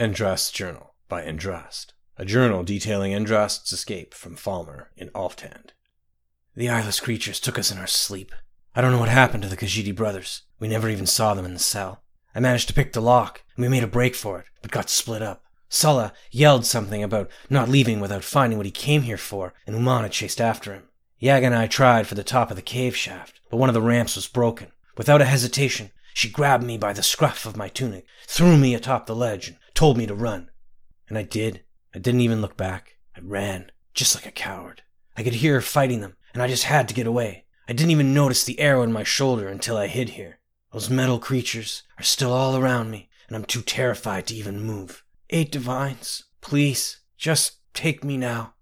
Endrast's Journal by Endrast, a journal detailing Endrast's escape from Falmer in Alftand. The eyeless creatures took us in our sleep. I don't know what happened to the Khajiit brothers. We never even saw them in the cell. I managed to pick the lock, and we made a break for it, but got split up. Sulla yelled something about not leaving without finding what he came here for, and Umana chased after him. Yaga and I tried for the top of the cave shaft, but one of the ramps was broken. Without a hesitation, she grabbed me by the scruff of my tunic, threw me atop the ledge, and told me to run. And I did. I didn't even look back. I ran, just like a coward. I could hear her fighting them, and I just had to get away. I didn't even notice the arrow in my shoulder until I hid here. Those metal creatures are still all around me, and I'm too terrified to even move. Eight divines, please, just take me now.